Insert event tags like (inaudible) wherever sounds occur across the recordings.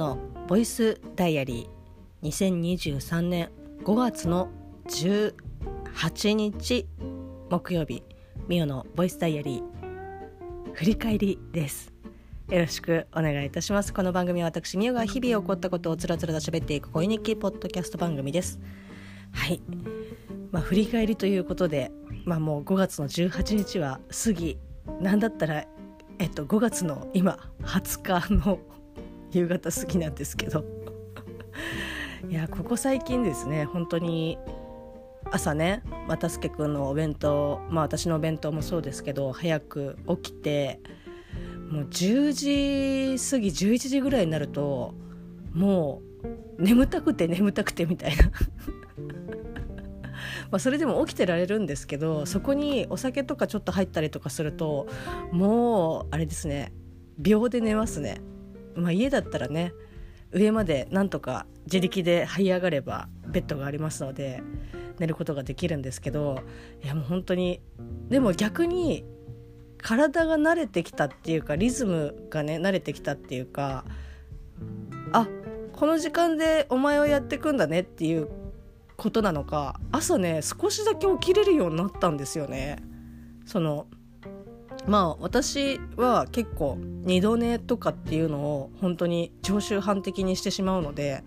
のボイスダイアリー2023年5月の18日木曜日ミオのボイスダイアリー振り返りです。よろしくお願いいたします。この番組は私ミオが日々起こったことをつらつらと喋っていく恋日記ポッドキャスト番組です。はい。まあ振り返りということでまあもう5月の18日は過ぎなんだったらえっと5月の今20日の夕方過ぎなんですけど。(laughs) いやここ最近ですね本当に朝ね又助君のお弁当まあ私のお弁当もそうですけど早く起きてもう10時過ぎ11時ぐらいになるともう眠たくて眠たくてみたいな。(laughs) まそれでも起きてられるんですけどそこにお酒とかちょっと入ったりとかするともうあれですね秒で寝ますね。まあ、家だったらね上までなんとか自力で這い上がればベッドがありますので寝ることができるんですけどいやもう本当にでも逆に体が慣れてきたっていうかリズムがね慣れてきたっていうかあこの時間でお前はやってくんだねっていうことなのか朝ね少しだけ起きれるようになったんですよね。そのまあ私は結構二度寝とかっていうのを本当に常習犯的にしてしまうので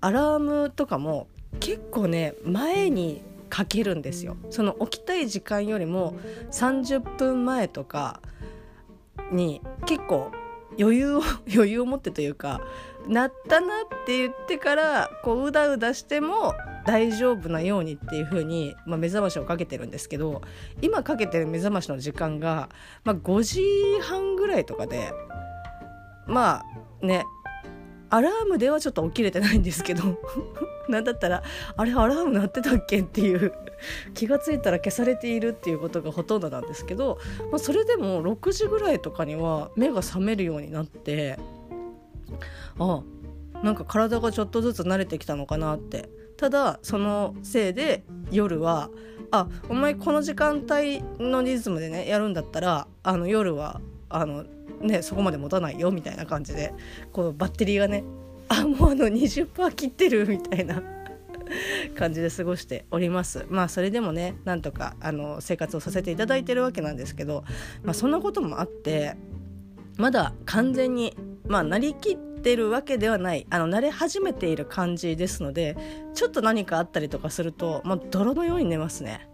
アラームとかも結構ね前にかけるんですよ。その起きたい時間よりも30分前とかに結構余裕を (laughs) 余裕を持ってというかなったなって言ってからこううだうだしても大丈夫なようにっていう風に、まあ、目覚ましをかけてるんですけど今かけてる目覚ましの時間が、まあ、5時半ぐらいとかでまあねアラームではちょっと起きれてないんですけど (laughs) なんだったらあれアラーム鳴ってたっけっていう気が付いたら消されているっていうことがほとんどなんですけど、まあ、それでも6時ぐらいとかには目が覚めるようになってあなんか体がちょっとずつ慣れてきたのかなってただそのせいで夜はあお前この時間帯のリズムでねやるんだったらあの夜はあのねそこまで持たないよみたいな感じでこうバッテリーがねあもうあの20%切ってるみたいな (laughs) 感じで過ごしております。まあそれでもねなんとかあの生活をさせていただいてるわけなんですけど、まあ、そんなこともあってまだ完全にまあなりきってるわけではない。あの慣れ始めている感じですのでちょっと何かあったりとかするともう泥のように寝ますね。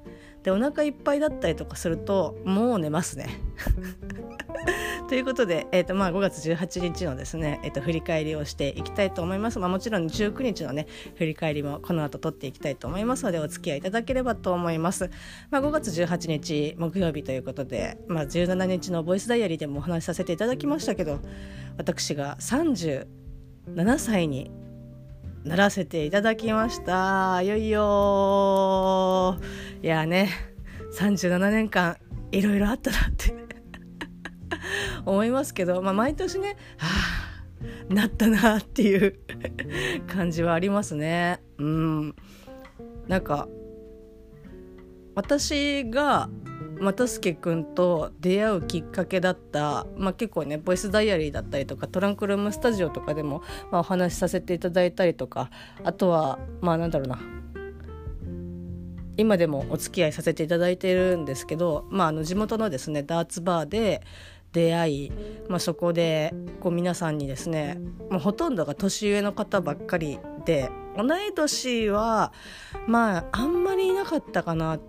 でお腹いっぱいだったりとかするともう寝ますね。(laughs) ということで、えーとまあ、5月18日のですね、えー、と振り返りをしていきたいと思います、まあ、もちろん19日のね振り返りもこの後撮っていきたいと思いますのでお付き合いいただければと思います、まあ、5月18日木曜日ということで、まあ、17日のボイスダイアリーでもお話しさせていただきましたけど私が37歳にならせていただきました。いよいよ。いやね37年間いろいろあったなって。(laughs) 思いますけど、まあ、毎年ねはあなったなっていう (laughs) 感じはありますね。うん。なんか私が又助君と出会うきっかけだった、まあ、結構ねボイスダイアリーだったりとかトランクルームスタジオとかでも、まあ、お話しさせていただいたりとかあとはまあなんだろうな。今でもお付き合いさせていただいているんですけど、まあ、あの地元のですねダーツバーで出会い、まあ、そこでこう皆さんにですねもうほとんどが年上の方ばっかりで同い年はまああんまりいなかったかな。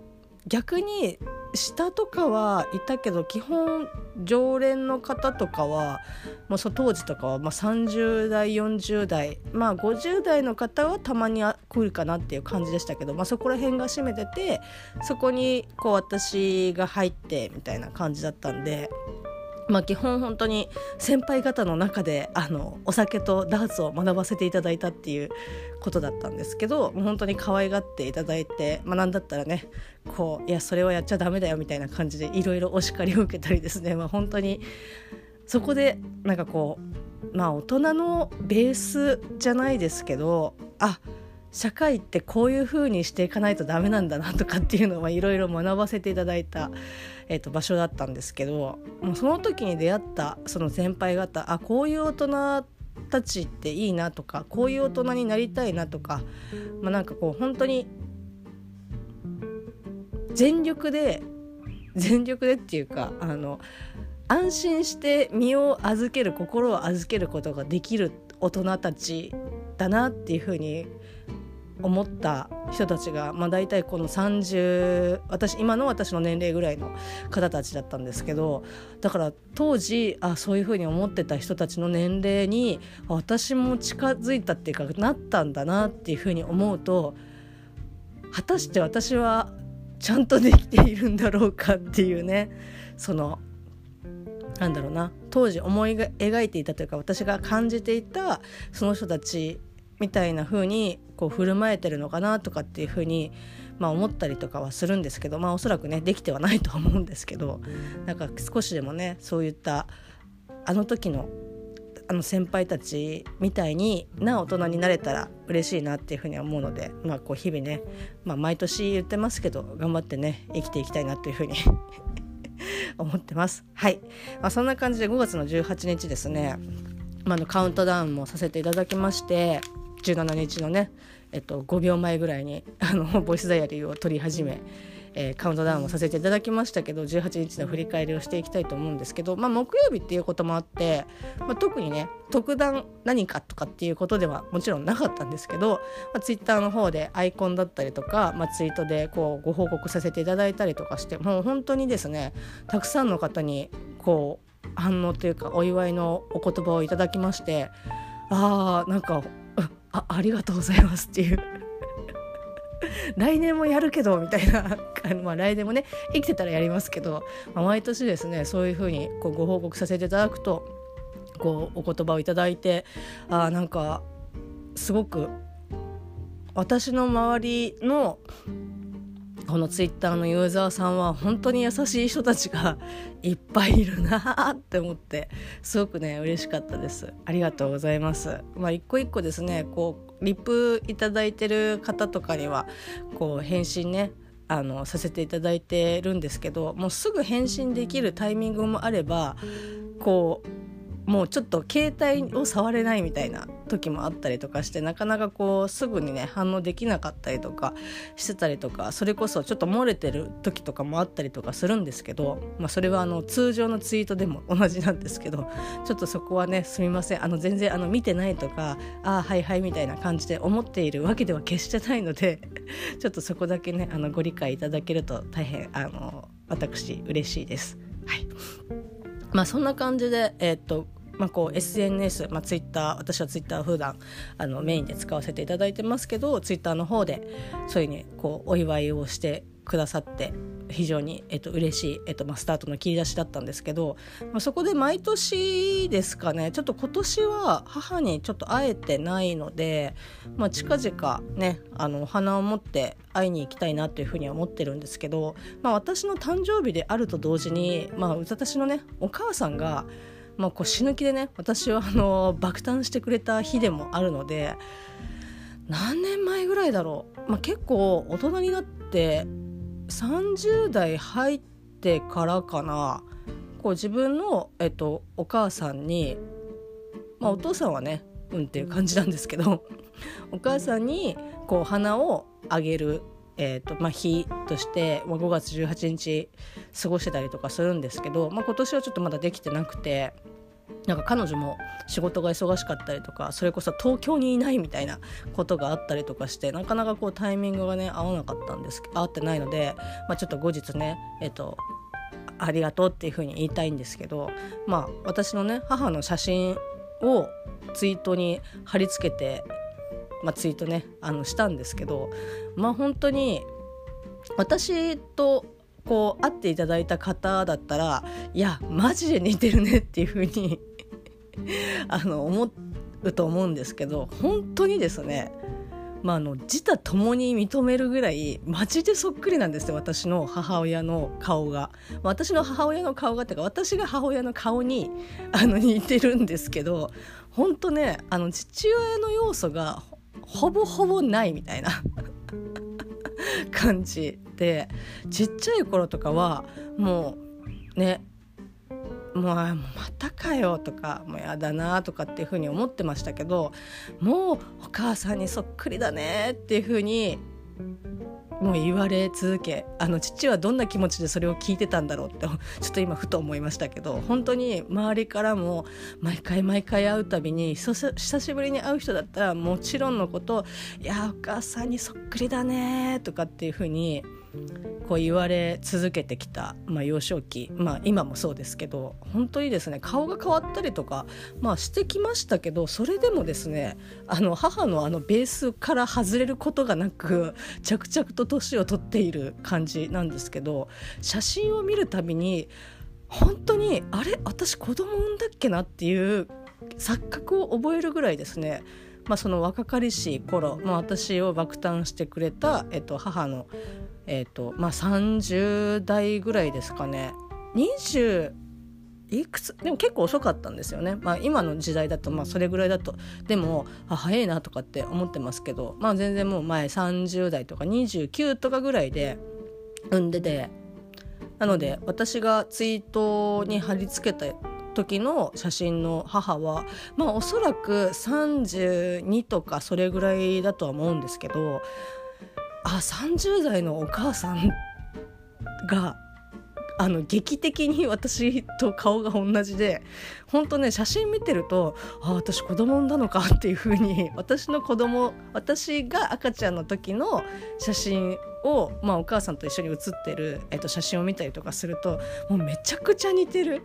逆に下とかはいたけど基本常連の方とかはもうそ当時とかはまあ30代40代まあ50代の方はたまに来るかなっていう感じでしたけど、まあ、そこら辺が占めててそこにこう私が入ってみたいな感じだったんで。まあ、基本本当に先輩方の中であのお酒とダーツを学ばせていただいたっていうことだったんですけど本当に可愛がっていただいて、まあ、なんだったらねこういやそれはやっちゃダメだよみたいな感じでいろいろお叱りを受けたりですね、まあ、本当にそこでなんかこうまあ大人のベースじゃないですけどあっ社会ってこういう風にしていかないとダメなんだなとかっていうのはいろいろ学ばせていただいた、えー、と場所だったんですけどもうその時に出会ったその先輩方あこういう大人たちっていいなとかこういう大人になりたいなとか、まあ、なんかこう本当に全力で全力でっていうかあの安心して身を預ける心を預けることができる大人たちだなっていうふうに思った人たちが、まあ、大体この30私今の私の年齢ぐらいの方たちだったんですけどだから当時あそういうふうに思ってた人たちの年齢に私も近づいたっていうかなったんだなっていうふうに思うと果たして私はちゃんとできているんだろうかっていうねそのなんだろうな当時思い描いていたというか私が感じていたその人たちみたいな風にこう振る舞えてるのかなとかっていう風にまあ思ったりとかはするんですけどまあおそらくねできてはないとは思うんですけどなんか少しでもねそういったあの時のあの先輩たちみたいにな大人になれたら嬉しいなっていうふうには思うので、まあ、こう日々ね、まあ、毎年言ってますけど頑張ってね生きていきたいなっていうふうに (laughs) 思ってます。はい、まあ、そんな感じで5月の18日ですね、まあ、のカウントダウンもさせていただきまして17日のね、えっと、5秒前ぐらいにあのボイスダイアリーを撮り始めえー、カウントダウンをさせていただきましたけど18日の振り返りをしていきたいと思うんですけど、まあ、木曜日っていうこともあって、まあ、特にね特段何かとかっていうことではもちろんなかったんですけど、まあ、ツイッターの方でアイコンだったりとか、まあ、ツイートでこうご報告させていただいたりとかしてもう本当にですねたくさんの方にこう反応というかお祝いのお言葉をいただきましてあーなんかあありがとうございますっていう。来年もやるけどみたいな (laughs) まあ来年もね生きてたらやりますけど、まあ、毎年ですねそういうふうにこうご報告させていただくとこうお言葉をいただいてあなんかすごく私の周りのこのツイッターのユーザーさんは本当に優しい人たちがいっぱいいるなって思ってすごくね嬉しかったです。ありがとうございます。まあ一個一個ですねこうリップいただいてる方とかにはこう返信ねあのさせていただいてるんですけどもうすぐ返信できるタイミングもあればこうもうちょっと携帯を触れないみたいな時もあったりとかしてなかなかこうすぐにね反応できなかったりとかしてたりとかそれこそちょっと漏れてる時とかもあったりとかするんですけど、まあ、それはあの通常のツイートでも同じなんですけどちょっとそこはねすみませんあの全然あの見てないとかああはいはいみたいな感じで思っているわけでは決してないので (laughs) ちょっとそこだけねあのご理解いただけると大変あの私嬉しいです。はいまあそんな感じで、えー、っとまあ、こう SNS、まあ、ツイッター私はツイッター普段あのメインで使わせていただいてますけどツイッターの方でそういうふうにこうお祝いをしてくださって非常に、えっと、嬉しい、えっとまあ、スタートの切り出しだったんですけど、まあ、そこで毎年ですかねちょっと今年は母にちょっと会えてないので、まあ、近々ねあのお花を持って会いに行きたいなというふうには思ってるんですけど、まあ、私の誕生日であると同時に、まあ、私のねお母さんがまあ、こう死ぬ気でね私をあの爆誕してくれた日でもあるので何年前ぐらいだろう、まあ、結構大人になって30代入ってからかな。こう自分の、えっと、お母さんに、まあ、お父さんはねうんっていう感じなんですけどお母さんにこう花をあげるえーとまあ、日として、まあ、5月18日過ごしてたりとかするんですけど、まあ、今年はちょっとまだできてなくてなんか彼女も仕事が忙しかったりとかそれこそ東京にいないみたいなことがあったりとかしてなかなかこうタイミングがね合わなかったんです合ってないので、まあ、ちょっと後日ねえっ、とありがとうっていうふうに言いたいんですけどまあ私のね母の写真をツイートに貼り付けてまあ、ツイートねあのしたんですけどまあ本当に私とこう会っていただいた方だったらいやマジで似てるねっていうふうに (laughs) あの思うと思うんですけど本当にですねまあ、あの自他ともに認めるぐらいマジでそっくりなんですよ私の母親の顔が。私の母親の顔がっていうか私が母親の顔にあの似てるんですけど本当ねあの父親の要素がほぼほぼないみたいな。感じでちっちゃい頃とかはもうねもうまたかよとかもうやだなとかっていうふうに思ってましたけどもうお母さんにそっくりだねっていうふうにもう言われ続けあの父はどんな気持ちでそれを聞いてたんだろうって (laughs) ちょっと今ふと思いましたけど本当に周りからも毎回毎回会うたびに久しぶりに会う人だったらもちろんのこと「いやお母さんにそっくりだね」とかっていうふうにこう言われ続けてきた、まあ、幼少期、まあ、今もそうですけど本当にですね顔が変わったりとか、まあ、してきましたけどそれでもですねあの母のあのベースから外れることがなく着々と年を取っている感じなんですけど写真を見るたびに本当にあれ私子供産んだっけなっていう錯覚を覚えるぐらいですね。まあ、その若かりしい頃、まあ、私を爆誕してくれた、えっと、母のえーとまあ、30代ぐらいですかね。20いくつでも結構遅かったんですよね、まあ、今の時代だとまあそれぐらいだと。でも早いなとかって思ってますけど、まあ、全然もう前30代とか29とかぐらいで産んでてなので私がツイートに貼り付けた時の写真の母はまあおそらく32とかそれぐらいだとは思うんですけどあ30代のお母さんがあの劇的に私と顔が同じで本当ね写真見てるとあ私子供産んだのかっていう風に私の子供私が赤ちゃんの時の写真を、まあ、お母さんと一緒に写ってる、えっと、写真を見たりとかするともうめちゃくちゃ似てる。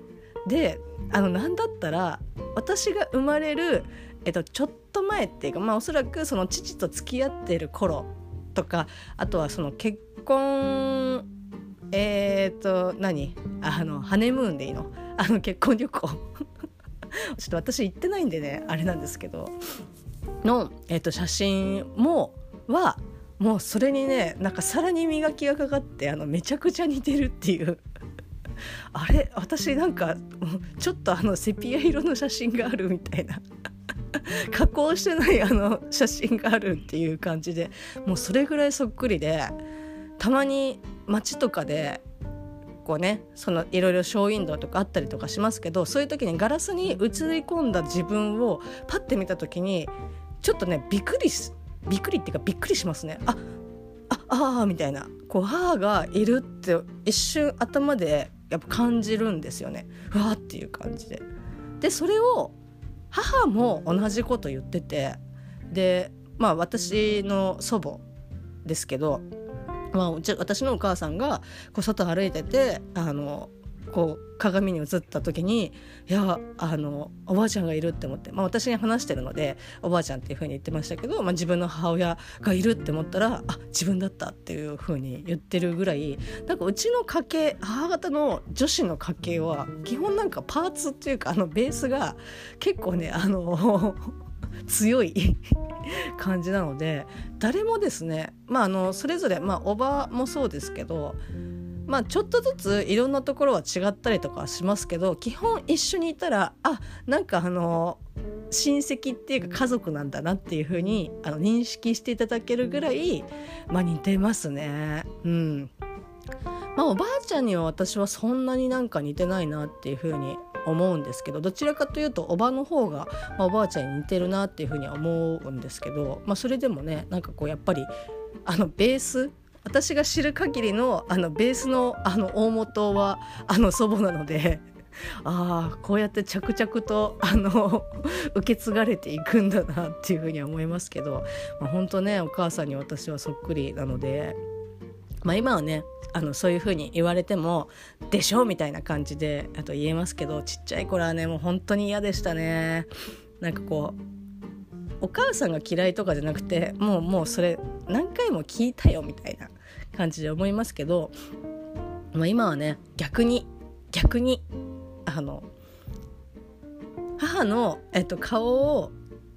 であのなんだったら私が生まれる、えっと、ちょっと前っていうか、まあ、おそらくその父と付き合ってる頃とかあとはその結婚えっ、ー、と何？あのハネムーンでいいの？あの結婚旅行。(laughs) ちょっと私行ってないんでねあれなんですけど。の、えーと、写真もはもうそれにねなんかさらに磨きがかかってあのめちゃくちゃ似てるっていう。(laughs) あれ？私なんかちょっとあのセピア色の写真があるみたいな。(laughs) 加工してないあの写真があるっていう感じでもうそれぐらいそっくりでたまに街とかでこうねそのいろいろショーウィンドウとかあったりとかしますけどそういう時にガラスに映り込んだ自分をパッて見た時にちょっとねびっくりすびっくりっていうかびっくりしますね。あああみたいなこう母がいるって一瞬頭でやっぱ感じるんですよねわーっていう感じで。でそれを母も同じこと言っててでまあ私の祖母ですけど、まあ、私のお母さんがこう外歩いててあのこう鏡に映った時にいやあのおばあちゃんがいるって思って、まあ、私に話してるのでおばあちゃんっていうふうに言ってましたけど、まあ、自分の母親がいるって思ったらあ自分だったっていうふうに言ってるぐらいなんかうちの家系母方の女子の家系は基本なんかパーツっていうかあのベースが結構ねあの (laughs) 強い (laughs) 感じなので誰もですねまああのそれぞれまあおばもそうですけどまあちょっとずついろんなところは違ったりとかしますけど基本一緒にいたらあなんかあの親戚っていうか家族なんだなっていうふうにあの認識していただけるぐらい、まあ、似てますね。うんまあ、おばあちゃんには私はそんなになんか似てないなっていうふうに思うんですけどどちらかというとおばの方が、まあ、おばあちゃんに似てるなっていうふうには思うんですけど、まあ、それでもねなんかこうやっぱりあのベース私が知る限りのあのベースのあの大元はあの祖母なので (laughs) ああこうやって着々とあの (laughs) 受け継がれていくんだなっていうふうには思いますけど、まあ、本当ねお母さんに私はそっくりなので、まあ、今はねあのそういうふうに言われても「でしょ?」みたいな感じであと言えますけどちっちゃい頃はねもう本当に嫌でしたね。なんかこうお母さんが嫌いとかじゃなくてもうもうそれ何回も聞いたよみたいな感じで思いますけど、まあ、今はね逆に逆にあの母の、えっと、顔を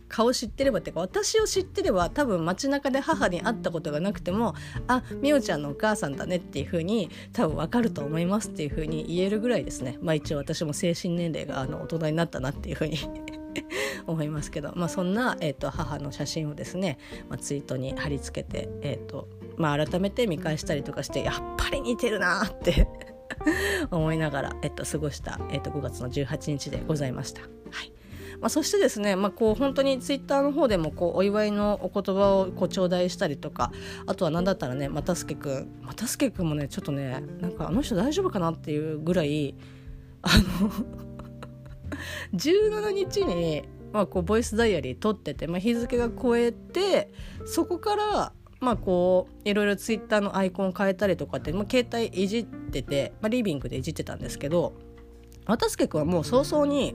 顔知ってればっていうか私を知ってれば多分街中で母に会ったことがなくてもあみおちゃんのお母さんだねっていう風に多分わかると思いますっていう風に言えるぐらいですね。まあ一応私も精神年齢があの大人になったなっていう風に。(laughs) 思いますけど、まあ、そんな、えーと、母の写真をですね、まあ、ツイートに貼り付けて、えーとまあ、改めて見返したりとかしてやっぱり似てるなって (laughs) 思いながら、えっと、過ごした、えっと、5月の18日でございました。はいまあ、そしてですね、まあ、こう本当にツイッターの方でもこうお祝いのお言葉をこう頂戴したりとかあとは何だったらね又助君又助君もねちょっとねなんかあの人大丈夫かなっていうぐらいあの17日に、まあ、こうボイスダイアリー撮ってて、まあ、日付が超えてそこからまあこういろいろツイッターのアイコン変えたりとかって、まあ、携帯いじってて、まあ、リビングでいじってたんですけど渡助君はもう早々に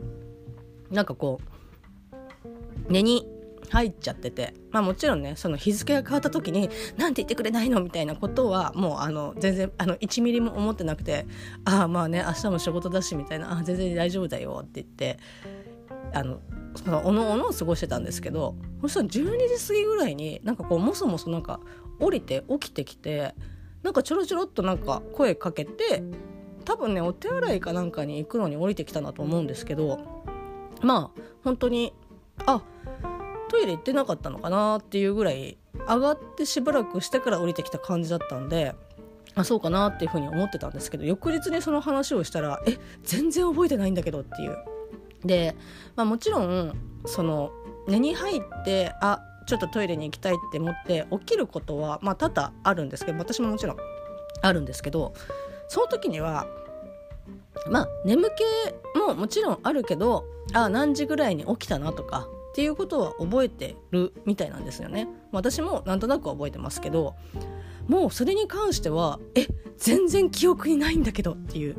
なんかこう寝に入っちゃっててまあもちろんねその日付が変わった時に「なんて言ってくれないの?」みたいなことはもうあの全然あの1ミリも思ってなくて「ああまあね明日も仕事だし」みたいな「あ全然大丈夫だよ」って言ってあのそのおのおのを過ごしてたんですけどそしたら12時過ぎぐらいになんかこうもそもそなんか降りて起きてきてなんかちょろちょろっとなんか声かけて多分ねお手洗いかなんかに行くのに降りてきたんだと思うんですけどまあ本当にあトイレ行ってなかったのかなっていうぐらい上がってしばらくしてから降りてきた感じだったんであそうかなっていうふうに思ってたんですけど翌日にその話をしたら「え全然覚えてないんだけど」っていう。で、まあ、もちろんその寝に入ってあちょっとトイレに行きたいって思って起きることは、まあ、多々あるんですけど私ももちろんあるんですけどその時にはまあ眠気ももちろんあるけどあ何時ぐらいに起きたなとかっていうことは覚えてるみたいなんですよね。私もなんとなく覚えてますけどもうそれに関してはえ全然記憶にないんだけどっていう。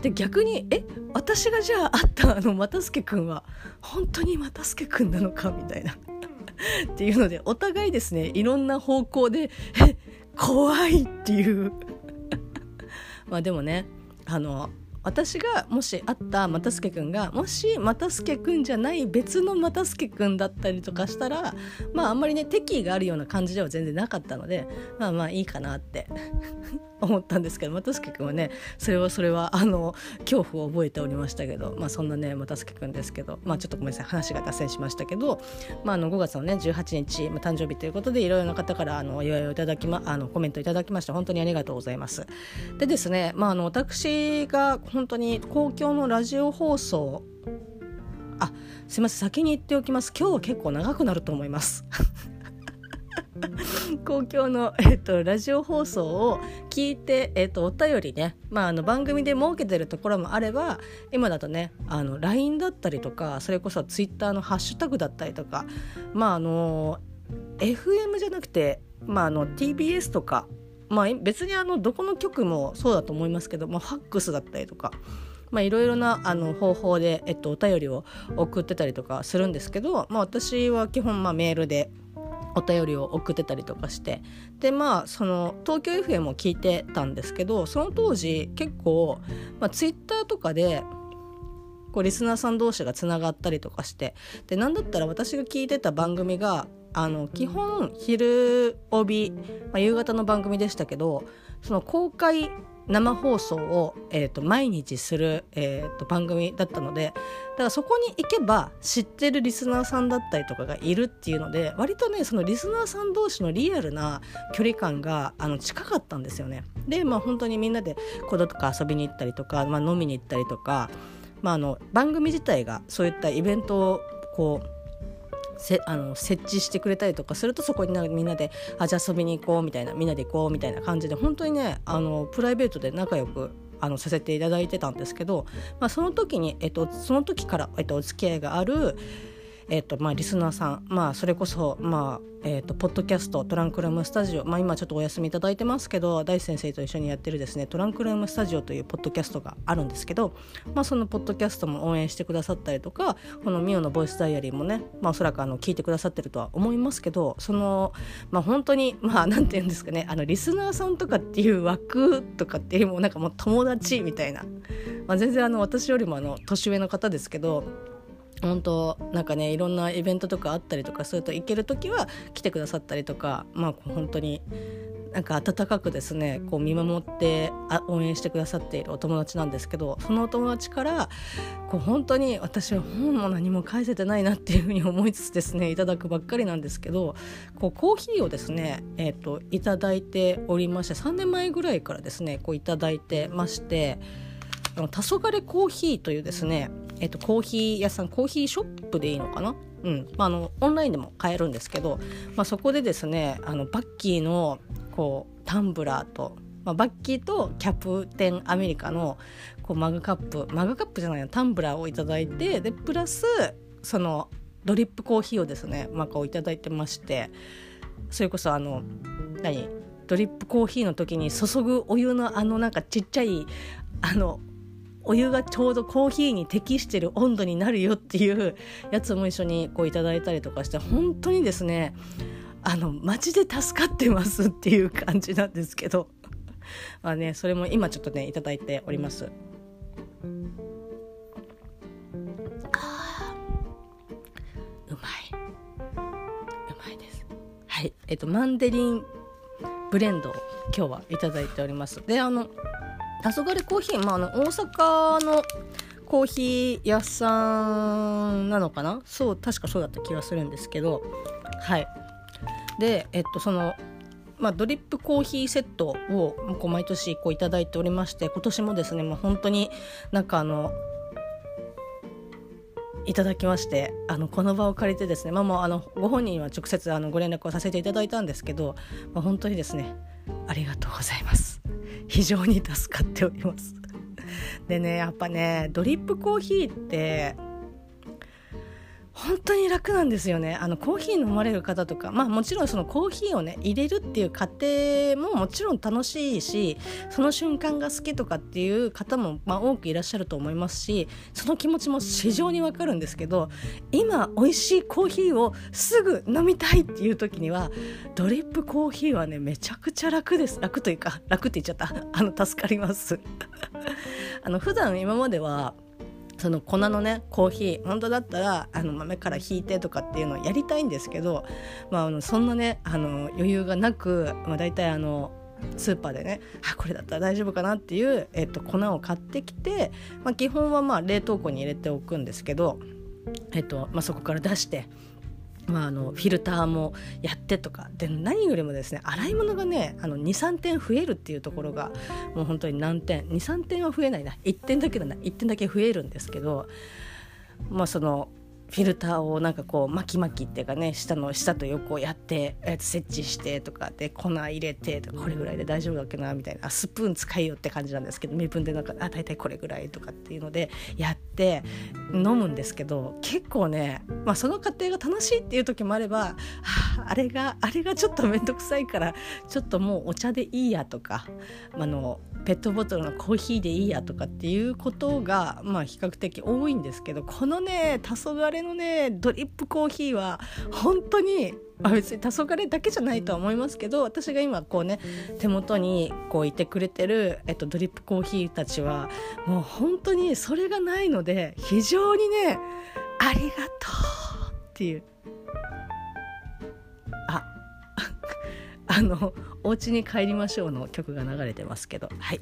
で逆にえ私がじゃあ会ったあの又助君は本当に又助君なのかみたいな。っていうのでお互いですねいろんな方向でえ怖いっていう。(laughs) まあでもねあの私がもし会った又助君がもし又助君じゃない別の又助君だったりとかしたらまああんまりね敵意があるような感じでは全然なかったのでまあまあいいかなって (laughs) 思ったんですけど又助君はねそれはそれはあの恐怖を覚えておりましたけどまあそんなね又助君ですけどまあちょっとごめんなさい話が脱線しましたけど、まあ、あの5月のね18日、まあ、誕生日ということでいろいろな方からあのお祝いをいただきまあのコメントいただきまして本当にありがとうございます。でですね、まあ、あの私が本当に公共のラジオ放送。あすいません先に言っておきます。今日は結構長くなると思います。(laughs) 公共の、えっと、ラジオ放送を聞いて、えっと、お便りね、まあ、あの番組で設けてるところもあれば今だとねあの LINE だったりとかそれこそ Twitter のハッシュタグだったりとかまああの FM じゃなくて、まあ、あの TBS とか、まあ、別にあのどこの局もそうだと思いますけど、まあ、ファックスだったりとか。まあ、いろいろなあの方法で、えっと、お便りを送ってたりとかするんですけど、まあ、私は基本まあメールでお便りを送ってたりとかしてでまあその東京 FM を聞いてたんですけどその当時結構、まあ、ツイッターとかでこうリスナーさん同士がつながったりとかしてでなんだったら私が聞いてた番組があの基本昼帯、まあ、夕方の番組でしたけどその公開生放送を、えーと、毎日する、えーと、番組だったのでだからそこに行けば知ってるリスナーさんだったりとかがいるっていうので割とねそのリスナーさん同士のリアルな距離感があの近かったんですよね。でまあ本当にみんなで子供とか遊びに行ったりとか、まあ、飲みに行ったりとか、まあ、あの番組自体がそういったイベントをこうせあの設置してくれたりとかするとそこにみんなであじゃあ遊びに行こうみたいなみんなで行こうみたいな感じで本当にねあのプライベートで仲良くあのさせていただいてたんですけど、まあ、その時に、えっと、その時から、えっと、お付き合いがあるえーとまあ、リスナーさん、まあ、それこそ、まあえーと、ポッドキャストトランクルームスタジオ、まあ、今ちょっとお休みいただいてますけど大地先生と一緒にやってるですねトランクルームスタジオというポッドキャストがあるんですけど、まあ、そのポッドキャストも応援してくださったりとかこのミオのボイスダイアリーもね、まあ、おそらくあの聞いてくださってるとは思いますけどその、まあ、本当にまあなんて言うんですかねあのリスナーさんとかっていう枠とかっていうよりもなんかもう友達みたいな、まあ、全然あの私よりもあの年上の方ですけど本当なんかねいろんなイベントとかあったりとかすると行ける時は来てくださったりとかまあ本当になんか温かくですねこう見守ってあ応援してくださっているお友達なんですけどそのお友達からこう本当に私は本も何も返せてないなっていうふうに思いつつですねいただくばっかりなんですけどこうコーヒーをですね、えーと、いただいておりまして3年前ぐらいからですねこういただいてまして「黄昏コーヒー」というですね、えーとコーヒー屋さんコーヒーショップでいいのかな？うん。まあ、あのオンラインでも買えるんですけど、まあ、そこでですねあのバッキーのこうタンブラーと、まあ、バッキーとキャプテンアメリカのこうマグカップマグカップじゃないのタンブラーを頂いてでプラスそのドリップコーヒーをですね、まあ、こう頂いてましてそれこそあの何？ドリップコーヒーの時に注ぐお湯のあのなんかちっちゃいあのお湯がちょうどコーヒーに適してる温度になるよっていうやつも一緒にこういただいたりとかして本当にですねあのマジで助かってますっていう感じなんですけど。(laughs) まあねそれも今ちょっとね頂いております。あうまい。うまいです。はい。えっとマンデリンブレンドを今日はいただいております。であの黄昏コーヒー、まあ、あの大阪のコーヒー屋さんなのかなそう確かそうだった気がするんですけどはいでえっとそのまあ、ドリップコーヒーセットをこう毎年こういただいておりまして今年もですねもう本当になんかあのいただきましてあのこの場を借りてですね、まあ、もうあのご本人には直接あのご連絡をさせていただいたんですけど、まあ、本当にですねありがとうございます。非常に助かっております。でねやっぱねドリップコーヒーって本当に楽なんですよね。あのコーヒー飲まれる方とかまあもちろんそのコーヒーをね入れるっていう過程ももちろん楽しいしその瞬間が好きとかっていう方もまあ多くいらっしゃると思いますしその気持ちも非常にわかるんですけど今美味しいコーヒーをすぐ飲みたいっていう時にはドリップコーヒーはねめちゃくちゃ楽です。楽というか楽って言っちゃった。あの助かります。(laughs) あの普段今まではその粉のねコーヒー本当だったらあの豆からひいてとかっていうのをやりたいんですけど、まあ、あのそんなねあの余裕がなく、まあ、大体あのスーパーでねあこれだったら大丈夫かなっていう、えっと、粉を買ってきて、まあ、基本はまあ冷凍庫に入れておくんですけど、えっとまあ、そこから出してまあ、あのフィルターもやってとかで何よりもですね洗い物がね23点増えるっていうところがもう本当に難点23点は増えないな1点だけだな1点だけ増えるんですけどまあそのフィルターをなんかこう巻き巻きっていうかね下の下と横をやって、えー、設置してとかで粉入れてとかこれぐらいで大丈夫だっけなみたいな。スプーン使いよって感じなんですけど目分でなんかあ大体これぐらいとかっていうのでやって飲むんですけど結構ね、まあ、その過程が楽しいっていう時もあれば、はあ、あれがあれがちょっと面倒くさいからちょっともうお茶でいいやとかあのペットボトルのコーヒーでいいやとかっていうことが、まあ、比較的多いんですけどこのね黄昏のねドリップコーヒーは本当に、あ、別に黄昏だけじゃないとは思いますけど私が今こうね手元にこういてくれてる、えっと、ドリップコーヒーたちはもう本当にそれがないので非常にねありがとうっていう。あ (laughs) あの「お家に帰りましょう」の曲が流れてますけどはい。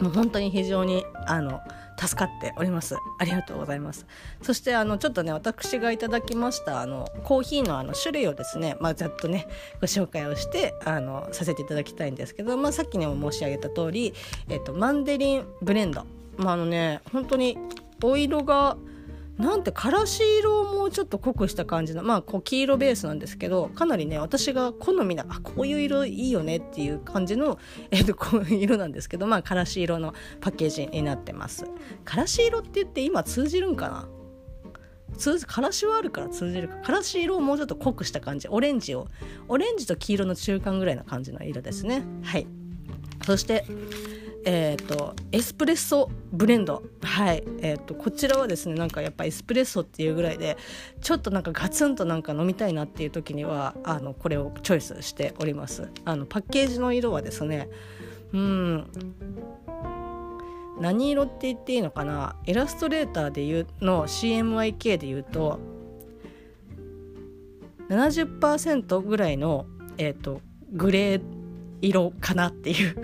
もう本当に非常にあの助かっております。ありがとうございます。そしてあのちょっとね私がいただきましたあのコーヒーのあの種類をですねまあざっとねご紹介をしてあのさせていただきたいんですけど、まあ、さっきにも申し上げた通り、えっと、マンデリンブレンド。まああのね本当にお色がなんてからし色をもうちょっと濃くした感じのまあこう黄色ベースなんですけどかなりね私が好みなあこういう色いいよねっていう感じの、えー、と (laughs) こういう色なんですけどまあからし色のパッケージになってます。からし色って言って今通じるんかな？通じからしはあるから通じるか。からし色をもうちょっと濃くした感じ。オレンジを。オレンジと黄色の中間ぐらいな感じの色ですね。はい。そしてえーと、エスプレッソブレンド。はい、えーと、こちらはですねなんかやっぱエスプレッソっていうぐらいでちょっとなんかガツンとなんか飲みたいなっていう時にはあのこれをチョイスしております。あのパッケージの色はですねうん。何色って言っていいのかな？イラストレーターで言うの CMYK で言うと70%ぐらいの、えーと、グレー色かなっていう。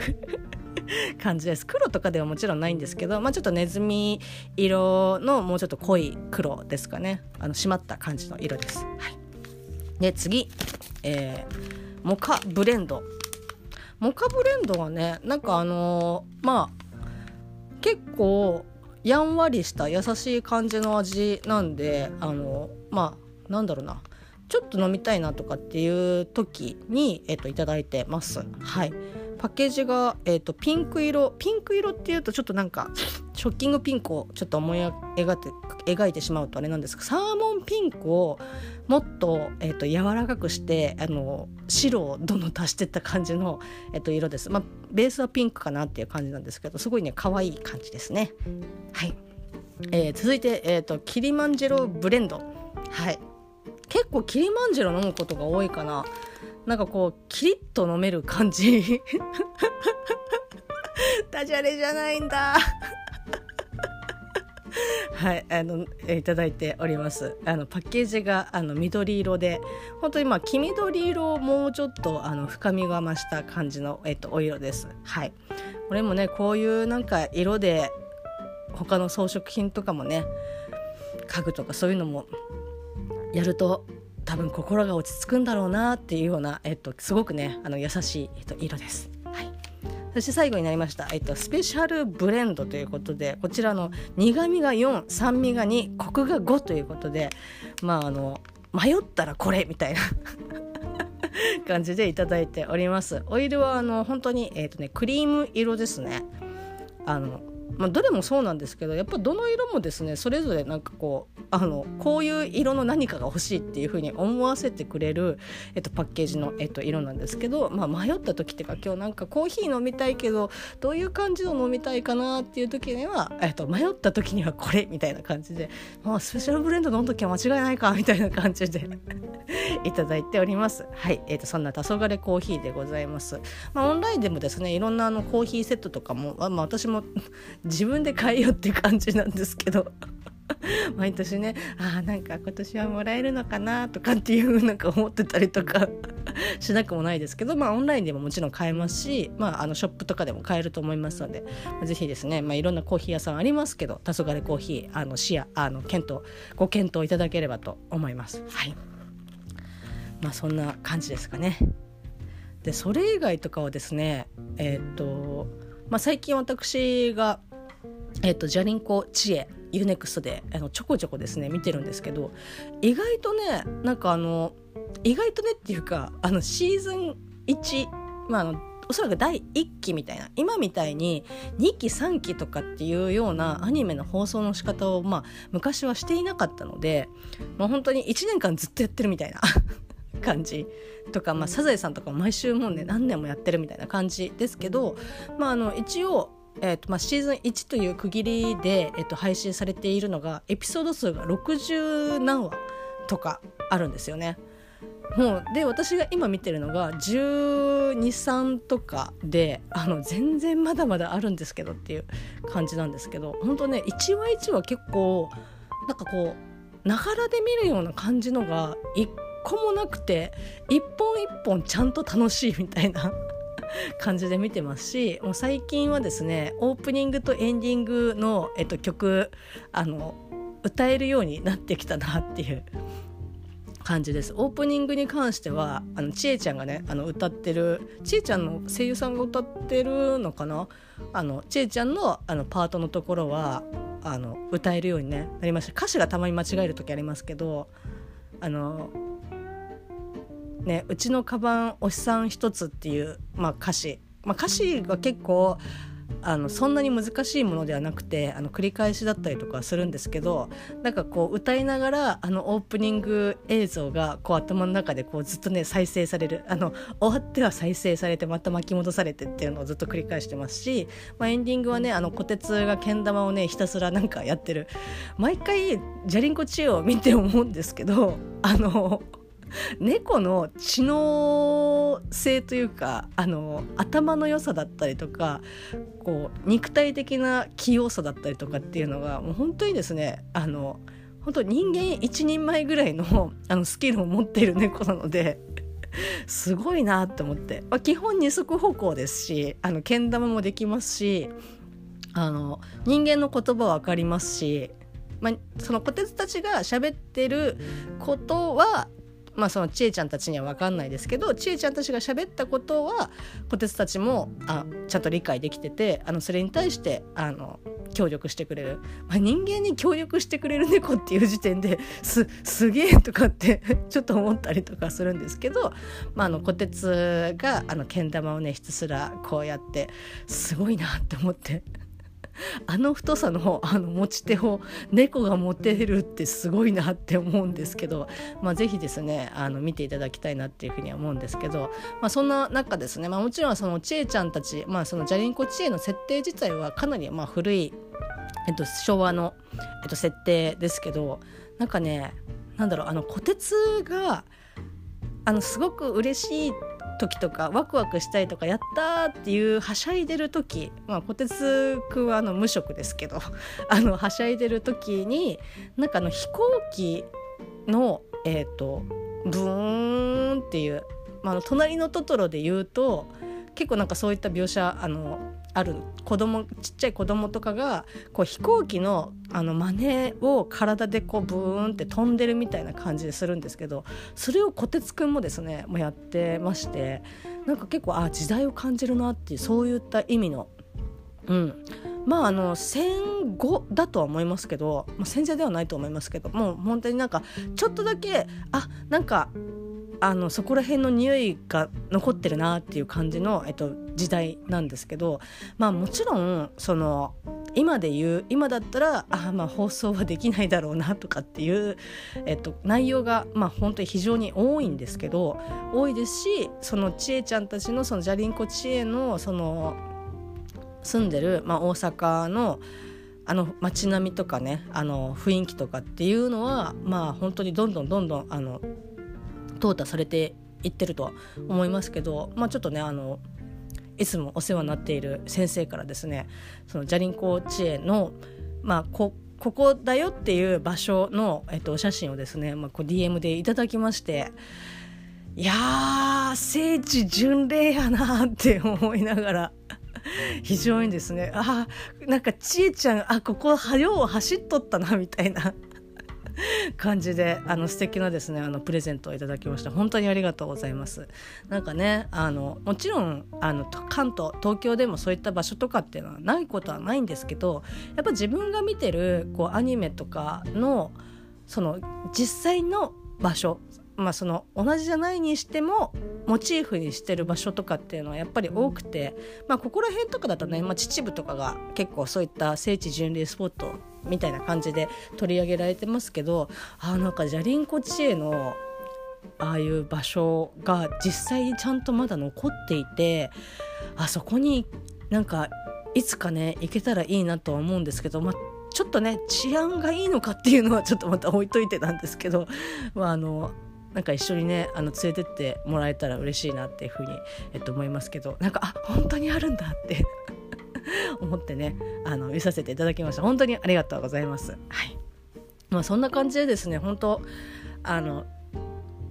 (laughs) 感じです。黒とかではもちろんないんですけど、まあ、ちょっとネズミ色のもうちょっと濃い黒ですかね。あの締まった感じの色です、はい、で次、えー、モカブレンド。モカブレンドはねなんかあのー、まあ結構やんわりした優しい感じの味なんであのまあなんだろうな。ちょっと飲みたいなとかっていう時に、えっと、いただいてます。はい。パッケージが、えーと、ピンク色ピンク色っていうとちょっとなんかショッキングピンクをちょっと思い描いて描いてしまうとあれなんですがサーモンピンクをもっと,、えーと、柔らかくしてあの白をどんどん足していった感じの、えーと、色です。まあ、ベースはピンクかなっていう感じなんですけどすごいね可愛い感じですね。はい、えー、続いて、えー、とキリマンジェロブレンド。はい結構キリマンジェロ飲むことが多いかな。なんかこうキリッと飲める感じ。(laughs) ダジャレじゃないんだ。(laughs) はいあのいただいております。あのパッケージがあの緑色で本当にまあ黄緑色をもうちょっとあの深みが増した感じの、えっと、お色です。はい。これもねこういうなんか色で他の装飾品とかもね家具とかそういうのもやると多分心が落ち着くんだろうなっていうような、えっと、すごくねあの優しい、えっと、色です。はい。そして最後になりました、えっと、スペシャルブレンドということでこちらの苦味が4酸味が2コクが5ということでまああの迷ったらこれみたいな (laughs) 感じでいただいております。オイルはあの本当に、えーとね、クリーム色ですね。あのまあ、どれもそうなんですけどやっぱどの色もですねそれぞれなんかこうあのこういう色の何かが欲しいっていう風に思わせてくれる、えっと、パッケージの、えっと、色なんですけど、まあ、迷った時っていうか今日なんかコーヒー飲みたいけどどういう感じの飲みたいかなっていう時には、えっと、迷った時にはこれみたいな感じで、まあ、スペシャルブレンド飲ん時は間違いないかみたいな感じで (laughs) いただいております。はい、えっと、そんな黄昏コーヒーでございます。まあ、オンラインでもですねいろんなあのコーヒーセットとかも、まあ、私も自分で買えよって感じなんですけど (laughs) 毎年ねあなんか今年はもらえるのかなとかっていうなんか思ってたりとか (laughs) しなくもないですけどまあオンラインでももちろん買えますし、まあ、あのショップとかでも買えると思いますので是非ですね、まあ、いろんなコーヒー屋さんありますけど黄昏コーヒーあのシェアあの検討ご検討いただければと思います。はいまあそんな感じですかね。でそれ以外とかはですねえー、っと、まあ、最近私がえっと、じゃりんこ知恵 UNEXT であのちょこちょこですね見てるんですけど意外とねなんかあの意外とねっていうかあのシーズン1、まあ、あのおそらく第1期みたいな今みたいに2期3期とかっていうようなアニメの放送の仕方を、まあ、昔はしていなかったので、まあ、本当に1年間ずっとやってるみたいな (laughs) 感じとか、まあ、サザエさんとかも毎週もうね何年もやってるみたいな感じですけど、まあ、あの一応えーとまあ、シーズン1という区切りで、えーと、配信されているのがエピソード数が60何話とかあるんですよね。もうで私が今見てるのが123とかであの全然まだまだあるんですけどっていう感じなんですけど本当ね1話1話結構なんかこうながらで見るような感じのが一個もなくて一本一本ちゃんと楽しいみたいな感じで見てますしもう最近はですねオープニングとエンディングの、えっと、曲あの歌えるようになってきたなっていう感じです。オープニングに関してはあのちえちゃんがねあの歌ってるちえちゃんの声優さんが歌ってるのかな？あのちえちゃんのあのパートのところはあの歌えるように、ね、なりました。歌詞がたまに間違える時ありますけどあのね、うちのカバンおっさん一つっていう、まあ、歌詞、まあ、歌詞が結構あのそんなに難しいものではなくてあの繰り返しだったりとかするんですけどなんかこう歌いながらあのオープニング映像がこう頭の中でこうずっとね再生される。あの終わっては再生されてまた巻き戻されてっていうのをずっと繰り返してますし、まあ、エンディングはねあの小鉄がけん玉をねひたすらなんかやってる。毎回じゃりんこ知恵を見て思うんですけどあの (laughs) 猫の知能性というかあの頭の良さだったりとかこう肉体的な器用さだったりとかっていうのがもう本当にですねあの本当人間一人前ぐらいの (laughs) あのスキルを持っている猫なので (laughs) すごいなって思って、まあ、基本二足歩行ですしあのけん玉もできますしあの人間の言葉は分かりますし、まあ、そのこてつたちが喋ってることはまあそのちえちゃんたちには分かんないですけどちえちゃんたちが喋ったことはこてつたちもあちゃんと理解できててあのそれに対してあの協力してくれる、まあ、人間に協力してくれる猫っていう時点で (laughs) すすげえとかって (laughs) ちょっと思ったりとかするんですけど、まあ、あの小鉄があのけん玉をねひたすらこうやってすごいなって思って。あの太さのあの持ち手を猫が持てるってすごいなって思うんですけど、まあ、ぜひですねあの見ていただきたいなっていうふうには思うんですけど、まあ、そんな中ですね、まあ、もちろんそのちえちゃんたち、まあ、そのじゃりんこちえの設定自体はかなりまあ古い、えっと、昭和の、えっと、設定ですけどなんかねなんだろうあの虎鉄があのすごく嬉しいって時とかワクワクしたいとかやったっていうはしゃいでる時まあ小鉄くんはあの無職ですけど (laughs) あのはしゃいでる時になんかあの飛行機のえっ、ー、とブーンっていう、まあ、の隣のトトロで言うと結構なんかそういった描写あのある子供ちっちゃい子供とかがこう飛行機のあの真似を体でこうブーンって飛んでるみたいな感じでするんですけどそれをこてつくんもですねもうやってましてなんか結構あ時代を感じるなっていうそういった意味の。うん。まああの戦後だとは思いますけど、まあ、戦前ではないと思いますけどもう本当になんかちょっとだけあなんかあのそこら辺の匂いが残ってるなっていう感じの、えっと、時代なんですけどまあもちろんその今で言う今だったらあまあ放送はできないだろうなとかっていう、えっと、内容がまあ本当に非常に多いんですけど多いですしそのちえちゃんたちのそのじゃりんこちえのその住んでる、まあ、大阪のあの街並みとかねあの雰囲気とかっていうのはまあ本当にどんどんどんどんあの淘汰されていってるとは思いますけど、まあ、ちょっとねあのいつもお世話になっている先生からですねそのジャリンコ知恵の、まあ、こここだよっていう場所の、えっと、写真をですね、まあ、こう DM でいただきましていやー聖地巡礼やなって思いながら非常にですねあなんかちえちゃんあここはよう走っとったなみたいな。感じであの素敵なですねあのプレゼントをいただきました。本当にありがとうございます。なんかねあのもちろんあの関東東京でもそういった場所とかっていうのはないことはないんですけどやっぱ自分が見てるこうアニメとかのその実際の場所まあ、その同じじゃないにしてもモチーフにしてる場所とかっていうのはやっぱり多くて、まあ、ここら辺とかだとね、まあ、秩父とかが結構そういった聖地巡礼スポットみたいな感じで取り上げられてますけどあなんかじゃりんこ知恵のああいう場所が実際にちゃんとまだ残っていてあそこになんかいつかね行けたらいいなとは思うんですけど、まあ、ちょっとね治安がいいのかっていうのはちょっとまた置いといてなんですけど、(laughs) まあ、あのなんか一緒にねあの連れてってもらえたら嬉しいなっていうふうに、えっと、思いますけどなんかあ本当にあるんだって (laughs) 思ってねあの見させていただきました。本当にありがとうございます。はい。まあそんな感じでですね本当あの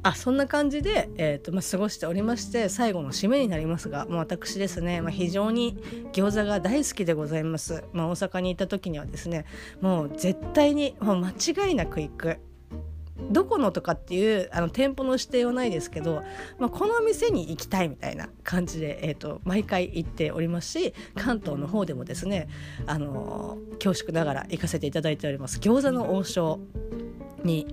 あそんな感じで、えーとまあ、過ごしておりまして最後の締めになりますがもう私ですね、まあ、非常に餃子が大好きでございます、まあ、大阪に行った時にはですねもう絶対にもう間違いなく行く。どこのとかっていうあの店舗の指定はないですけど、まあ、この店に行きたいみたいな感じで、えーと、毎回行っておりますし関東の方でもですね、あのー、恐縮ながら行かせていただいております。餃子の王将に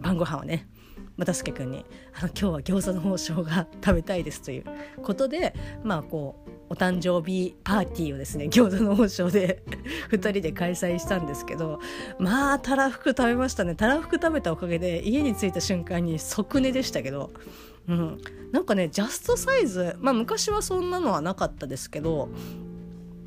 晩ご飯をね又助君にあの「今日は餃子の王将が食べたいです」ということでまあこうお誕生日パーティーをですね餃子の王将で (laughs) 2人で開催したんですけどまあたらふく食べましたね。たらふく食べたおかげで家に着いた瞬間に即寝でしたけど、うん、なんかねジャストサイズまあ昔はそんなのはなかったですけど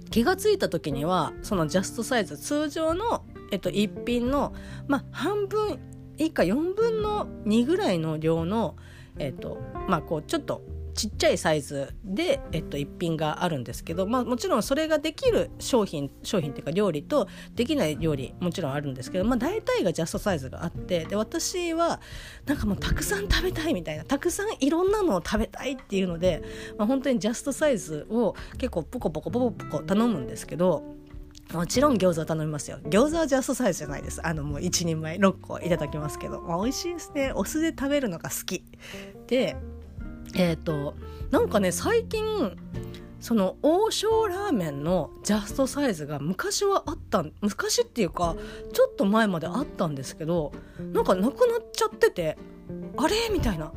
気が付いた時にはそのジャストサイズ通常の、えっと、1品の、まあ、半分以下4分の2ぐらいの量の、えっとまあ、こうちょっとちっちゃいサイズで、えっと、一品があるんですけど、まあ、もちろんそれができる商品商品っていうか料理とできない料理もちろんあるんですけど、まあ、大体がジャストサイズがあってで私はなんかもうたくさん食べたいみたいなたくさんいろんなのを食べたいっていうので、まあ、本当にジャストサイズを結構ポコポコポコポコ頼むんですけどもちろん餃子頼みますよ。餃子はジャストサイズじゃないです。あのもう1人前6個いただきますけど、まあ、美味しいですね。お酢で食べるのが好き。でえっ、ー、となんかね最近その王将ラーメンのジャストサイズが昔はあった昔っていうかちょっと前まであったんですけどなんかなくなっちゃっててあれ？みたいな。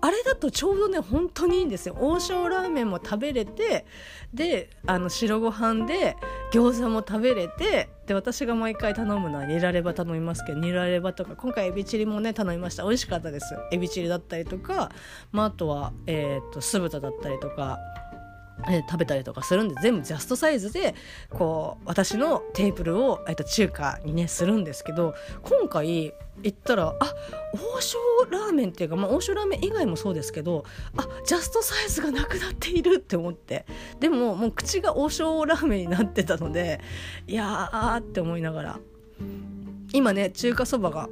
あれだとちょうどね本当にいいんですよ。王将ラーメンも食べれてであの白ご飯で餃子も食べれてで私が毎回頼むのはニラレバ頼みますけどニラレバとか今回エビチリもね頼みました。美味しかったです。エビチリだったりとか、まあ、あとは、えーと酢豚だったりとか。え食べたりとかするんで全部ジャストサイズでこう私のテーブルを、えー、と中華にねするんですけど今回行ったらあ王将ラーメンっていうか、まあ、王将ラーメン以外もそうですけどあジャストサイズがなくなっているって思って。でももう口が王将ラーメンになってたのでいやーって思いながら。今ね中華そばが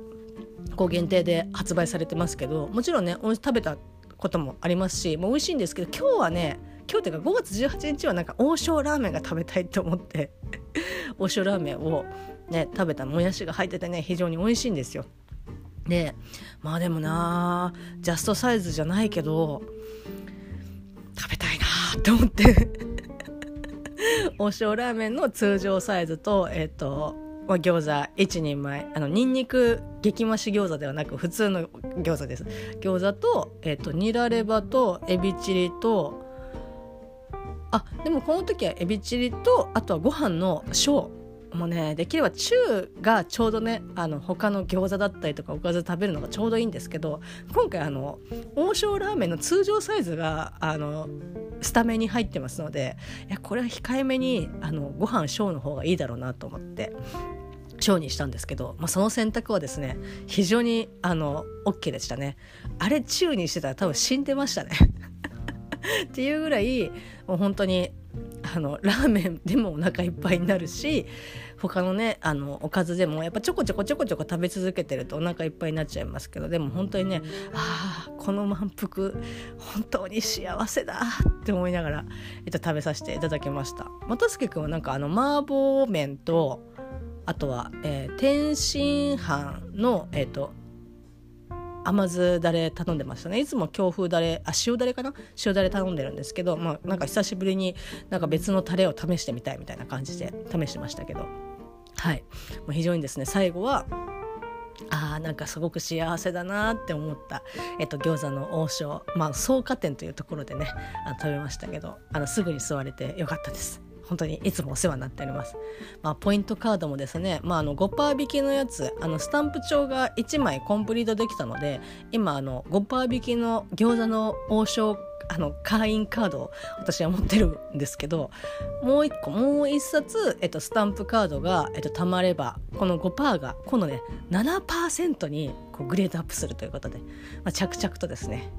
こう限定で発売されてますけどもちろんね食べたこともありますしもう美味しいんですけど今日はね今日っていうか5月18日はなんか王将ラーメンが食べたいと思って (laughs) 王将ラーメンをね食べたもやしが入っててね非常に美味しいんですよ。でまあでもなジャストサイズじゃないけど食べたいなって思って (laughs) 王将ラーメンの通常サイズとえっ、ー、とまあ、餃子1人前あのニンニク激増し餃子ではなく普通の餃子です餃子と,、えーと、ニラレバとエビチリとあでもこの時はエビチリとあとはご飯の小もうねできれば中がちょうどねあの他の餃子だったりとかおかず食べるのがちょうどいいんですけど今回あの王将ラーメンの通常サイズがあのスタメンに入ってますのでいやこれは控えめにあのご飯小の方がいいだろうなと思って小にしたんですけど、まあ、その選択はですね非常にあの OK でしたね。あれ中にしてたら多分死んでましたね。っていうぐらいもう本当にあのラーメンでもお腹いっぱいになるし他のねあのおかずでもやっぱちょこちょこちょこちょこ食べ続けてるとお腹いっぱいになっちゃいますけどでも本当にねああこの満腹本当に幸せだって思いながら、えっと、食べさせていただきました。又助君はなんかあの麻婆麺とあとは、えー、天津飯のえっ、と甘酢だれ頼んでましたね。いつも京風だれあ塩だれかな？塩だれ頼んでるんですけどまあなんか久しぶりになんか別のタレを試してみたいみたいな感じで試してましたけど。はい。もう非常にですね最後はあーなんかすごく幸せだなって思った、えっと、餃子の王将。まあ草加店というところでねあ食べましたけどあのすぐに座れてよかったです。本当にいつもお世話になっております。まあ、ポイントカードもですね、まあ、あの5%引きのやつあのスタンプ帳が1枚コンプリートできたので今あの5%引きの餃子の王将あの会員カードを私は持ってるんですけどもう一個もう一冊、えっと、スタンプカードが、えっと、貯まればこの5%が今度ね7%にこうグレードアップするということで、まあ、着々とですね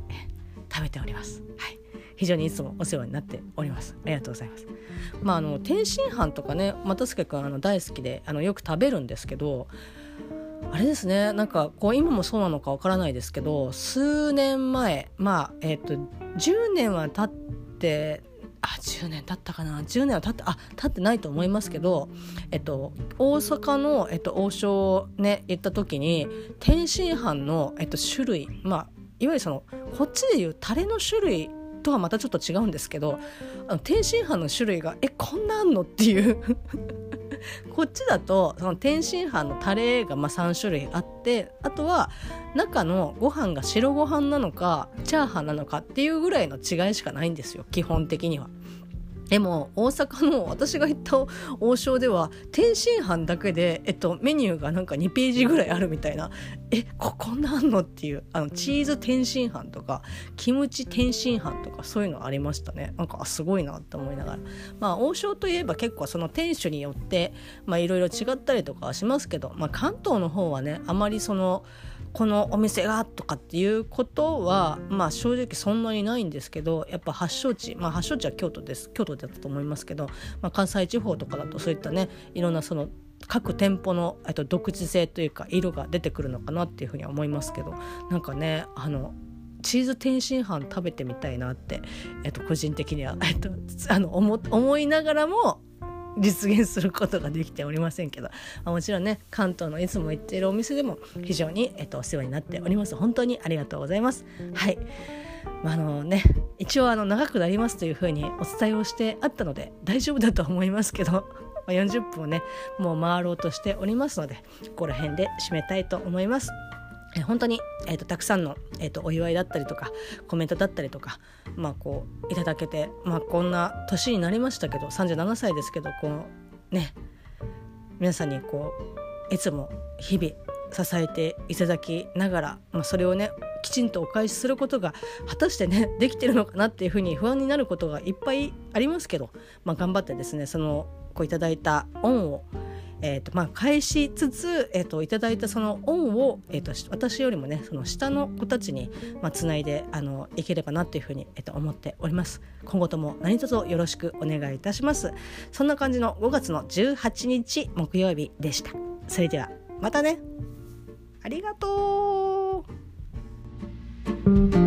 食べております。はい非常にいつもお世話になっております。ありがとうございます。まああの天津飯とかね又助君あの大好きであのよく食べるんですけどあれですねなんかこう今もそうなのかわからないですけど数年前まあえっ、ー、と10年は経ってあ10年経ったかな？10年は経ってあ経ってないと思いますけど、えっと、大阪の、えっと、王将ね行った時に天津飯の、えっと、種類まあいわゆるそのこっちでいうタレの種類とはまたちょっと違うんですけどあの天津飯の種類がえこんなあんのっていう (laughs) こっちだとその天津飯のタレがま3種類あってあとは中のご飯が白ご飯なのかチャーハンなのかっていうぐらいの違いしかないんですよ基本的には。でも大阪の私が行った王将では天津飯だけで、えっと、メニューがなんか2ページぐらいあるみたいな。えここなんのっていうあのチーズ天津飯とかキムチ天津飯とかそういうのありましたね。なんかすごいなって思いながら。まあ王将といえば結構その店主によっていろいろ違ったりとかしますけど、まあ、関東の方はねあまりそのこのお店がとかっていうことはまあ正直そんなにないんですけどやっぱ発祥地まあ発祥地は京都です京都だったと思いますけど、まあ、関西地方とかだとそういったねいろんなその各店舗のと独自性というか色が出てくるのかなっていうふうには思いますけどなんかねあのチーズ天津飯食べてみたいなって、えっと、個人的には、えっと、あの思思いながらも実現することができておりませんけど、(laughs) まあ、もちろんね関東のいつも行っているお店でも非常に、えっと、お世話になっております。本当にありがとうございます。はい、まあ、のね一応あの長くなりますというふうにお伝えをしてあったので大丈夫だと思いますけど (laughs) ま40分をねもう回ろうとしておりますのでここら辺で締めたいと思います。本当に、えーと、たくさんの、えーと、お祝いだったりとかコメントだったりとか、まあ、こういただけて、まあ、こんな年になりましたけど37歳ですけどこうね皆さんにこういつも日々支えていただきながら、まあ、それをねきちんとお返しすることが果たしてねできてるのかなっていうふうに不安になることがいっぱいありますけど、まあ、頑張ってですねそのこういただいた恩をえーとまあ、返しつつ、えーと、いただいたその恩を、えーと、私よりもねその下の子たちに、まあ、つないであのいければなというふうに、えーと、思っております。今後とも何卒よろしくお願いいたします。そんな感じの5月の18日木曜日でした。それではまたね。ありがとう。